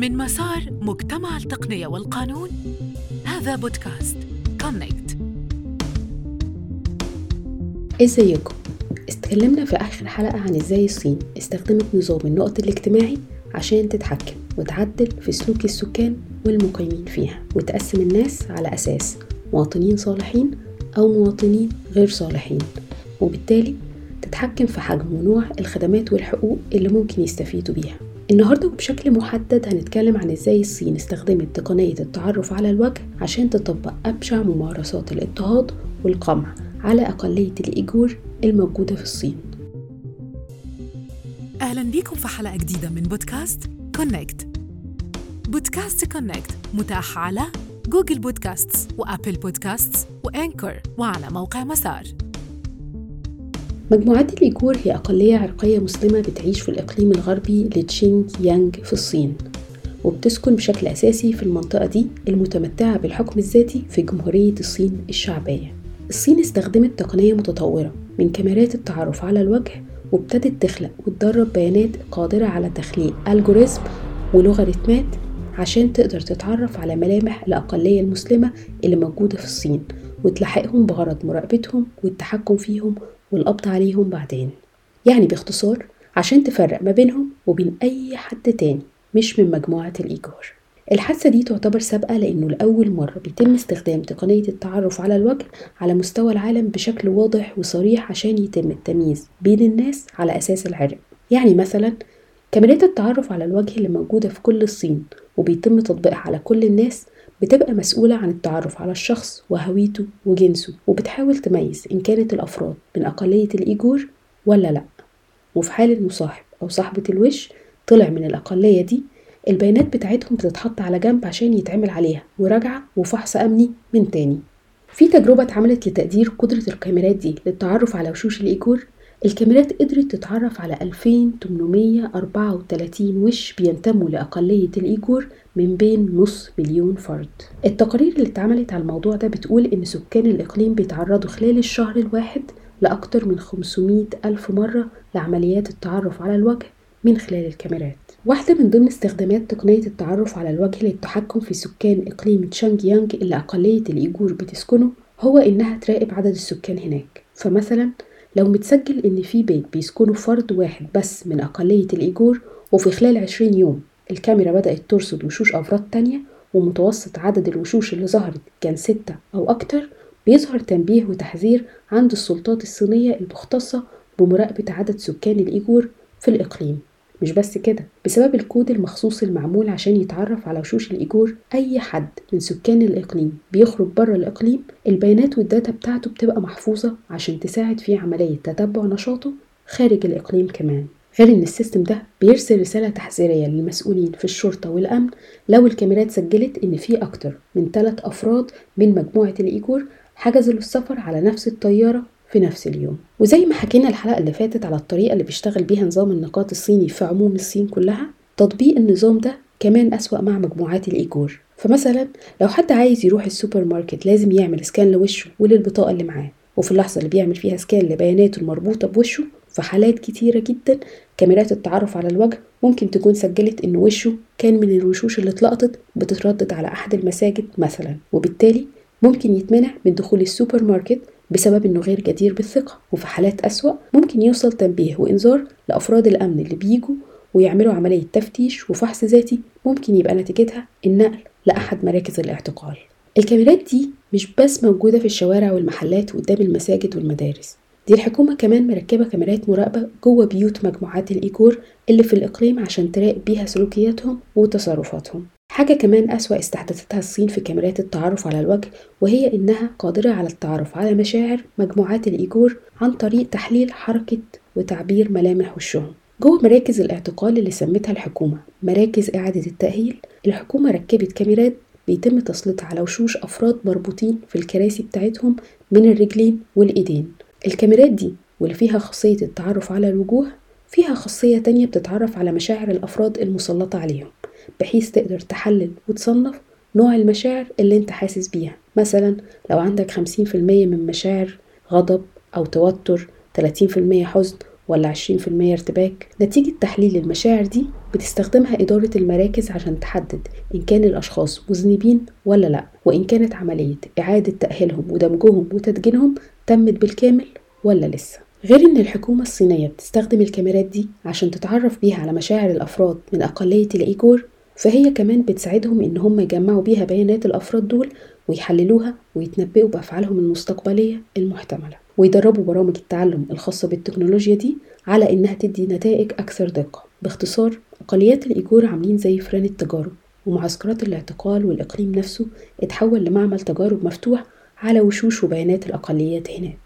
من مسار مجتمع التقنية والقانون. هذا بودكاست كونكت إزيكم؟ اتكلمنا في آخر حلقة عن إزاي الصين استخدمت نظام النقط الاجتماعي عشان تتحكم وتعدل في سلوك السكان والمقيمين فيها وتقسم الناس على أساس مواطنين صالحين أو مواطنين غير صالحين وبالتالي تتحكم في حجم ونوع الخدمات والحقوق اللي ممكن يستفيدوا بيها. النهارده وبشكل محدد هنتكلم عن إزاي الصين استخدمت تقنية التعرف على الوجه عشان تطبق أبشع ممارسات الاضطهاد والقمع على أقلية الإيجور الموجودة في الصين. أهلا بيكم في حلقة جديدة من بودكاست Connect. بودكاست Connect متاح على Google Podcast و Apple Podcast و Anchor وعلى موقع مسار. مجموعات الإيجور هي أقلية عرقية مسلمة بتعيش في الإقليم الغربي لتشينج يانج في الصين وبتسكن بشكل أساسي في المنطقة دي المتمتعة بالحكم الذاتي في جمهورية الصين الشعبية. الصين استخدمت تقنية متطورة من كاميرات التعرف على الوجه وابتدت تخلق وتدرب بيانات قادرة على تخليق ألجوريزم ولوغاريتمات عشان تقدر تتعرف على ملامح الأقلية المسلمة اللي موجودة في الصين وتلاحقهم بغرض مراقبتهم والتحكم فيهم والقبض عليهم بعدين. يعني باختصار عشان تفرق ما بينهم وبين أي حد تاني مش من مجموعة الإيجار. الحادثة دي تعتبر سابقة لأنه لأول مرة بيتم استخدام تقنية التعرف على الوجه على مستوى العالم بشكل واضح وصريح عشان يتم التمييز بين الناس على أساس العرق. يعني مثلا كاميرات التعرف على الوجه اللي موجودة في كل الصين وبيتم تطبيقها على كل الناس بتبقى مسؤولة عن التعرف على الشخص وهويته وجنسه وبتحاول تميز إن كانت الأفراد من أقلية الإيجور ولا لأ. وفي حال المصاحب أو صاحبة الوش طلع من الأقلية دي البيانات بتاعتهم بتتحط على جنب عشان يتعمل عليها مراجعة وفحص أمني من تاني. في تجربة اتعملت لتقدير قدرة الكاميرات دي للتعرف على وشوش الإيجور؟ الكاميرات قدرت تتعرف على 2834 وش بينتموا لأقلية الإيجور من بين نص مليون فرد. التقارير اللي اتعملت على الموضوع ده بتقول إن سكان الإقليم بيتعرضوا خلال الشهر الواحد لأكتر من 500 ألف مرة لعمليات التعرف على الوجه من خلال الكاميرات. واحدة من ضمن استخدامات تقنية التعرف على الوجه للتحكم في سكان إقليم تشانج يانج اللي أقلية الإيجور بتسكنه هو إنها تراقب عدد السكان هناك. فمثلا لو متسجل إن في بيت بيسكنه فرد واحد بس من أقلية الإيجور وفي خلال 20 يوم الكاميرا بدأت ترصد وشوش أفراد تانية ومتوسط عدد الوشوش اللي ظهرت كان ستة أو أكتر بيظهر تنبيه وتحذير عند السلطات الصينية المختصة بمراقبة عدد سكان الإيجور في الإقليم. مش بس كده بسبب الكود المخصوص المعمول عشان يتعرف على وشوش الإيجور أي حد من سكان الإقليم بيخرج بره الإقليم البيانات وال data بتاعته بتبقى محفوظة عشان تساعد في عملية تتبع نشاطه خارج الإقليم كمان. غير إن ال system ده بيرسل رسالة تحذيرية للمسؤولين في الشرطة والأمن لو الكاميرات سجلت إن في أكتر من ثلاث أفراد من مجموعة الإيجور حجزوا السفر على نفس الطيارة في نفس اليوم. وزي ما حكينا الحلقة اللي فاتت على الطريقة اللي بيشتغل بيها نظام النقاط الصيني في عموم الصين كلها تطبيق النظام ده كمان أسوأ مع مجموعات الإيجور فمثلا لو حد عايز يروح السوبر ماركت لازم يعمل scan لوشه وللبطاقة اللي معاه. وفي اللحظة اللي بيعمل فيها scan لبياناته المربوطة بوشه في حالات كتيرة جدا كاميرات التعرف على الوجه ممكن تكون سجلت إن وشه كان من الوشوش اللي اتلقطت بتتردد على أحد المساجد مثلا. وبالتالي ممكن يتمنع من دخول السوبر ماركت بسبب إنه غير جدير بالثقة وفي حالات أسوأ ممكن يوصل تنبيه وإنذار لأفراد الأمن اللي بيجوا ويعملوا عملية تفتيش وفحص ذاتي ممكن يبقى نتيجتها النقل لأحد مراكز الاعتقال. الكاميرات دي مش بس موجودة في الشوارع والمحلات وقدام المساجد والمدارس دي الحكومة كمان مركبة كاميرات مراقبة جوه بيوت مجموعات الإيجور اللي في الإقليم عشان تراقب بيها سلوكياتهم وتصرفاتهم. حاجة كمان أسوأ استحدثتها الصين في كاميرات التعرف على الوجه وهي إنها قادرة على التعرف على مشاعر مجموعات الإيجور عن طريق تحليل حركة وتعبير ملامح وشهم. جوه مراكز الاعتقال اللي سمتها الحكومة مراكز إعادة التأهيل الحكومة ركبت كاميرات بيتم تسليطها على وشوش أفراد مربوطين في الكراسي بتاعتهم من الرجلين والإيدين. الكاميرات دي واللي فيها خاصية التعرف على الوجوه فيها خاصية تانية بتتعرف على مشاعر الأفراد المسلطة عليهم. بحيث تقدر تحلل وتصنف نوع المشاعر اللي انت حاسس بيها. مثلا لو عندك 50% من مشاعر غضب أو توتر 30% حزن ولا 20% ارتباك نتيجة تحليل المشاعر دي بتستخدمها إدارة المراكز عشان تحدد إن كان الأشخاص مذنبين ولا لأ وإن كانت عملية إعادة تأهيلهم ودمجهم وتدجينهم تمت بالكامل ولا لسه. غير إن الحكومة الصينية بتستخدم الكاميرات دي عشان تتعرف بيها على مشاعر الأفراد من أقلية الإيجور فهي كمان بتساعدهم إن هم يجمعوا بيها بيانات الأفراد دول ويحللوها ويتنبئوا بأفعالهم المستقبلية المحتملة ويدربوا برامج التعلم الخاصة بالتكنولوجيا دي على إنها تدي نتائج أكثر دقة. باختصار أقليات الإيجور عاملين زي فران التجارب ومعسكرات الاعتقال والإقليم نفسه اتحول لمعمل تجارب مفتوح على وشوش وبيانات الأقليات هناك.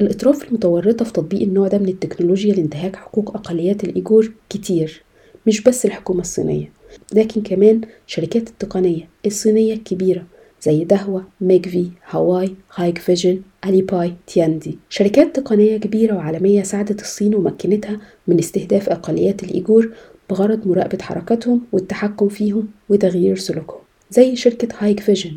الأطراف المتورطة في تطبيق النوع ده من التكنولوجيا لانتهاك حقوق أقليات الإيجور كتير مش بس الحكومة الصينية. لكن كمان شركات التقنية الصينية الكبيرة زي Dahua، Megvii، Huawei، Hikvision، Alipay، Tiandy. شركات تقنية كبيرة وعالمية ساعدت الصين ومكنتها من استهداف أقليات الإيجور بغرض مراقبة حركاتهم والتحكم فيهم وتغيير سلوكهم. زي شركة Hikvision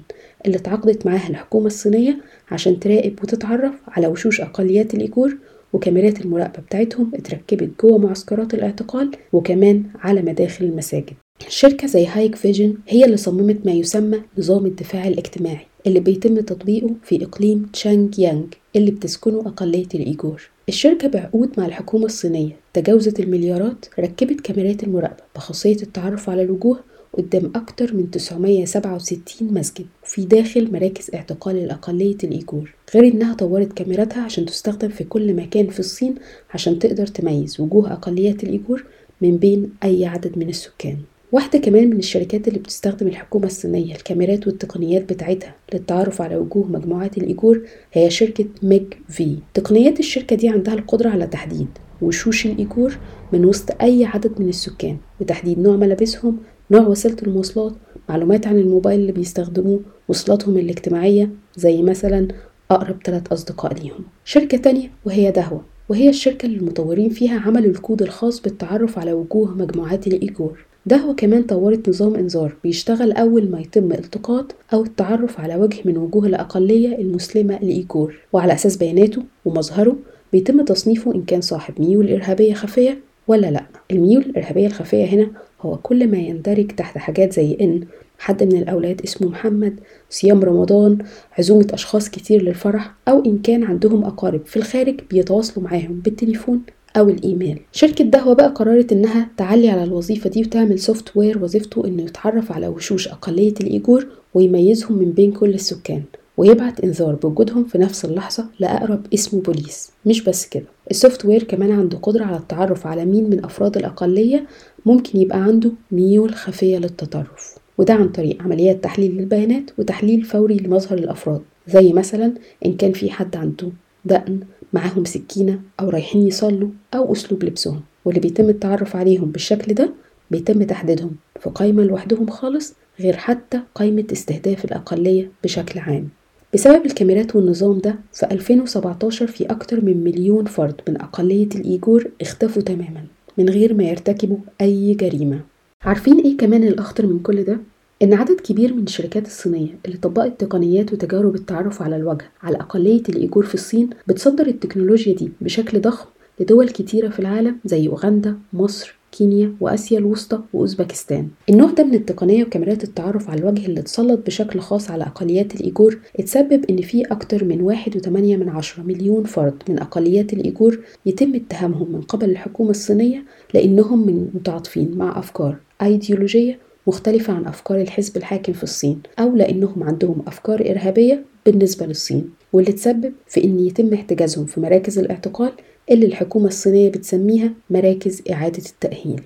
اللي تعاقدت معاها الحكومة الصينية عشان تراقب وتتعرف على وشوش أقليات الإيجور وكاميرات المراقبة بتاعتهم اتركبت جوه معسكرات الاعتقال وكمان على مداخل المساجد. شركة زي Hikvision هي اللي صممت ما يسمى نظام الدفاع الاجتماعي اللي بيتم تطبيقه في إقليم تشانج يانج اللي بتسكنه أقلية الإيجور. الشركة بعقود مع الحكومة الصينية. تجاوزت المليارات ركبت كاميرات المراقبة بخاصية التعرف على الوجوه قدام أكتر من 967 مسجد في داخل مراكز اعتقال الأقلية الإيجور. غير إنها طورت كاميراتها عشان تستخدم في كل مكان في الصين عشان تقدر تميز وجوه أقليات الإيجور من بين أي عدد من السكان. واحدة كمان من الشركات اللي بتستخدم الحكومة الصينية الكاميرات والتقنيات بتاعتها للتعرف على وجوه مجموعات الإيجور هي شركة Megvii. تقنيات الشركة دي عندها القدرة على تحديد وشوش الإيجور من وسط أي عدد من السكان وتحديد نوع ملابسهم نوع وسيلة المواصلات معلومات عن الموبايل اللي بيستخدموه وصلاتهم الاجتماعية زي مثلا أقرب ثلاث أصدقاء ليهم. شركة تانية وهي دهوة وهي الشركة اللي المطورين فيها عملوا الكود الخاص بالتعرف على وجوه مجموعات الإيجور. دهوة كمان طورت نظام إنذار بيشتغل أول ما يتم التقاط أو التعرف على وجه من وجوه الأقلية المسلمة الإيجور وعلى أساس بياناته ومظهره بيتم تصنيفه إن كان صاحب ميول إرهابية خفية ولا لأ. الميول الإرهابية الخفية هنا هو كل ما يندرج تحت حاجات زي إن حد من الأولاد اسمه محمد صيام رمضان عزومة أشخاص كتير للفرح أو إن كان عندهم أقارب في الخارج بيتواصلوا معاهم بالتليفون أو الإيميل. شركة Dahua بقى قررت إنها تعلي على الوظيفة دي وتعمل software وظيفته إنه يتعرف على وشوش أقلية الإيجور ويميزهم من بين كل السكان ويبعت إنذار بوجودهم في نفس اللحظة لأقرب قسم بوليس. مش بس كده ال software كمان عنده قدرة على التعرف على مين من أفراد الأقلية ممكن يبقى عنده ميول خفية للتطرف. وده عن طريق عمليات تحليل للبيانات وتحليل فوري لمظهر الأفراد زي مثلا إن كان في حد عنده دقن معاهم سكينة أو رايحين يصلوا أو أسلوب لبسهم. واللي بيتم التعرف عليهم بالشكل ده بيتم تحديدهم في قائمة لوحدهم خالص غير حتى قائمة استهداف الأقلية بشكل عام. بسبب الكاميرات والنظام ده في 2017 في أكتر من مليون فرد من أقلية الإيجور اختفوا تماما من غير ما يرتكبوا أي جريمة. عارفين إيه كمان الأخطر من كل ده؟ إن عدد كبير من الشركات الصينية اللي طبقت تقنيات وتجارب التعرف على الوجه على أقلية الإيجور في الصين بتصدر التكنولوجيا دي بشكل ضخم لدول كتيرة في العالم زي أوغندا، مصر، كينيا وآسيا الوسطى وأوزبكستان. النوع ده من التقنية وكاميرات التعرف على الوجه اللي اتسلط بشكل خاص على أقليات الإيجور اتسبب إن في أكتر من واحد وتمانية من عشرة مليون فرد من أقليات الإيجور يتم اتهامهم من قبل الحكومة الصينية لأنهم من متعاطفين مع أفكار أيديولوجية مختلفة عن أفكار الحزب الحاكم في الصين أو لأنهم عندهم أفكار إرهابية بالنسبة للصين واللي تسبب في إن يتم احتجازهم في مراكز الاعتقال اللي الحكومة الصينية بتسميها مراكز إعادة التأهيل.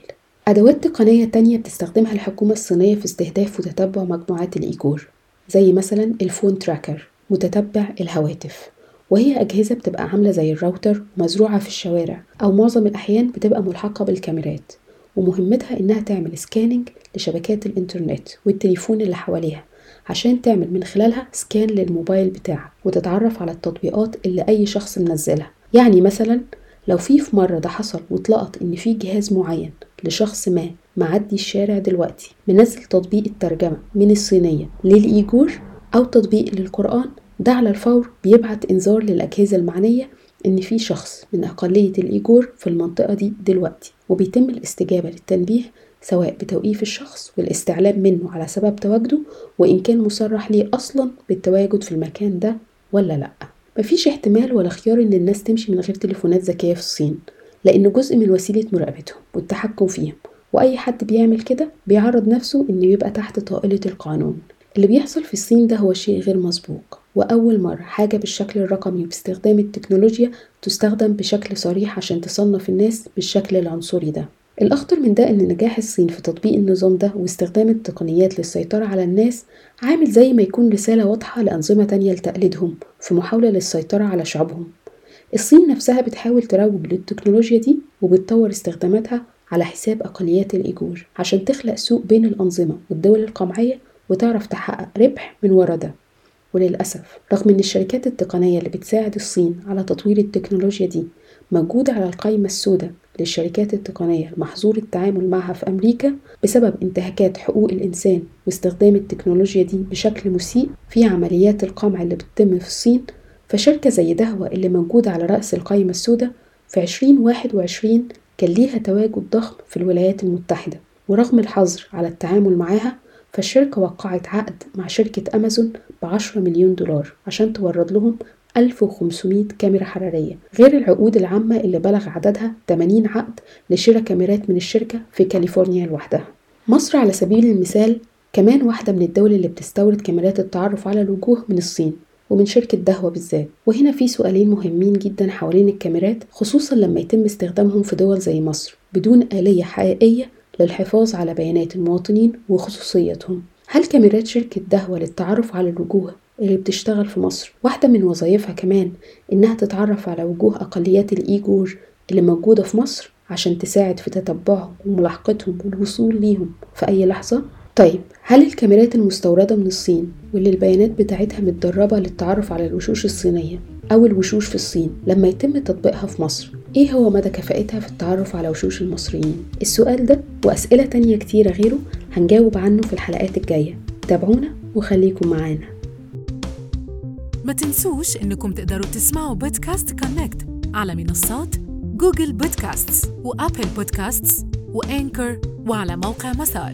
أدوات تقنية تانية بتستخدمها الحكومة الصينية في استهداف وتتبع مجموعات الإيجور زي مثلا ال phone tracker متتبع الهواتف وهي أجهزة بتبقى عاملة زي الراوتر ومزروعة في الشوارع أو معظم الأحيان بتبقى ملحقة بالكاميرات. ومهمتها إنها تعمل scanning لشبكات الإنترنت والتليفون اللي حواليها عشان تعمل من خلالها scan للموبايل بتاعك وتتعرف على التطبيقات اللي أي شخص منزلها. يعني مثلا لو في في مرة ده حصل واتلقط إن في جهاز معين لشخص ما معدي الشارع دلوقتي منزل تطبيق الترجمة من الصينية للإيجور أو تطبيق للقرآن ده على الفور بيبعت إنذار للأجهزة المعنية إن في شخص من أقلية الإيجور في المنطقة دي دلوقتي وبيتم الاستجابة للتنبيه سواء بتوقيف الشخص والاستعلام منه على سبب تواجده وإن كان مصرح ليه أصلا بالتواجد في المكان ده ولا لأ. مفيش احتمال ولا خيار إن الناس تمشي من غير تليفونات ذكية في الصين لأن جزء من وسيلة مراقبتهم والتحكم فيهم وأي حد بيعمل كده بيعرض نفسه إنه يبقى تحت طائلة القانون. اللي بيحصل في الصين ده هو شيء غير مسبوق. وأول مرة حاجة بالشكل الرقمي وباستخدام التكنولوجيا تستخدم بشكل صريح عشان تصنف الناس بالشكل العنصري ده. الأخطر من ده إن نجاح الصين في تطبيق النظام ده واستخدام التقنيات للسيطرة على الناس عامل زي ما يكون رسالة واضحة لأنظمة تانية لتقليدهم في محاولة للسيطرة على شعوبهم الصين نفسها بتحاول تروج للتكنولوجيا دي وبتطور استخداماتها على حساب أقليات الإيجور عشان تخلق سوق بين الأنظمة والدول القمعية وتعرف تحقق ربح من ورا ده. وللأسف رغم إن الشركات التقنية اللي بتساعد الصين على تطوير التكنولوجيا دي موجودة على القائمة السوداء للشركات التقنية المحظور التعامل معها في أمريكا بسبب انتهاكات حقوق الإنسان واستخدام التكنولوجيا دي بشكل مسيء في عمليات القمع اللي بتتم في الصين. فشركة زي دهوة اللي موجودة على رأس القائمة السوداء في 2021 كان ليها تواجد ضخم في الولايات المتحدة ورغم الحظر على التعامل معاها فالشركة وقعت عقد مع شركة أمازون بعشرة مليون دولار عشان تورد لهم 1500 كاميرا حرارية غير العقود العامة اللي بلغ عددها 80 عقد لشراء كاميرات من الشركة في كاليفورنيا لوحدها. مصر على سبيل المثال كمان واحدة من الدول اللي بتستورد كاميرات التعرف على الوجوه من الصين ومن شركة دهوة بالذات. وهنا في سؤالين مهمين جدا حوالين الكاميرات خصوصا لما يتم استخدامهم في دول زي مصر بدون آلية حقيقية للحفاظ على بيانات المواطنين وخصوصيتهم. هل كاميرات شركة دهوة للتعرف على الوجوه اللي بتشتغل في مصر؟ واحدة من وظائفها كمان إنها تتعرف على وجوه أقليات الإيجور اللي موجودة في مصر عشان تساعد في تتبعهم وملاحقتهم والوصول ليهم في أي لحظة؟ طيب هل الكاميرات المستوردة من الصين واللي البيانات بتاعتها متدربة للتعرف على الوشوش الصينية أو الوشوش في الصين لما يتم تطبيقها في مصر إيه هو مدى كفاءتها في التعرف على وشوش المصريين؟ السؤال ده وأسئلة تانية كتيرة غيره هنجاوب عنه في الحلقات الجاية. تابعونا وخليكم معانا. ما تنسوش إنكم تقدروا تسمعوا بودكاست Connect على منصات Google Podcasts و Apple Podcasts و Anchor وعلى موقع مسار.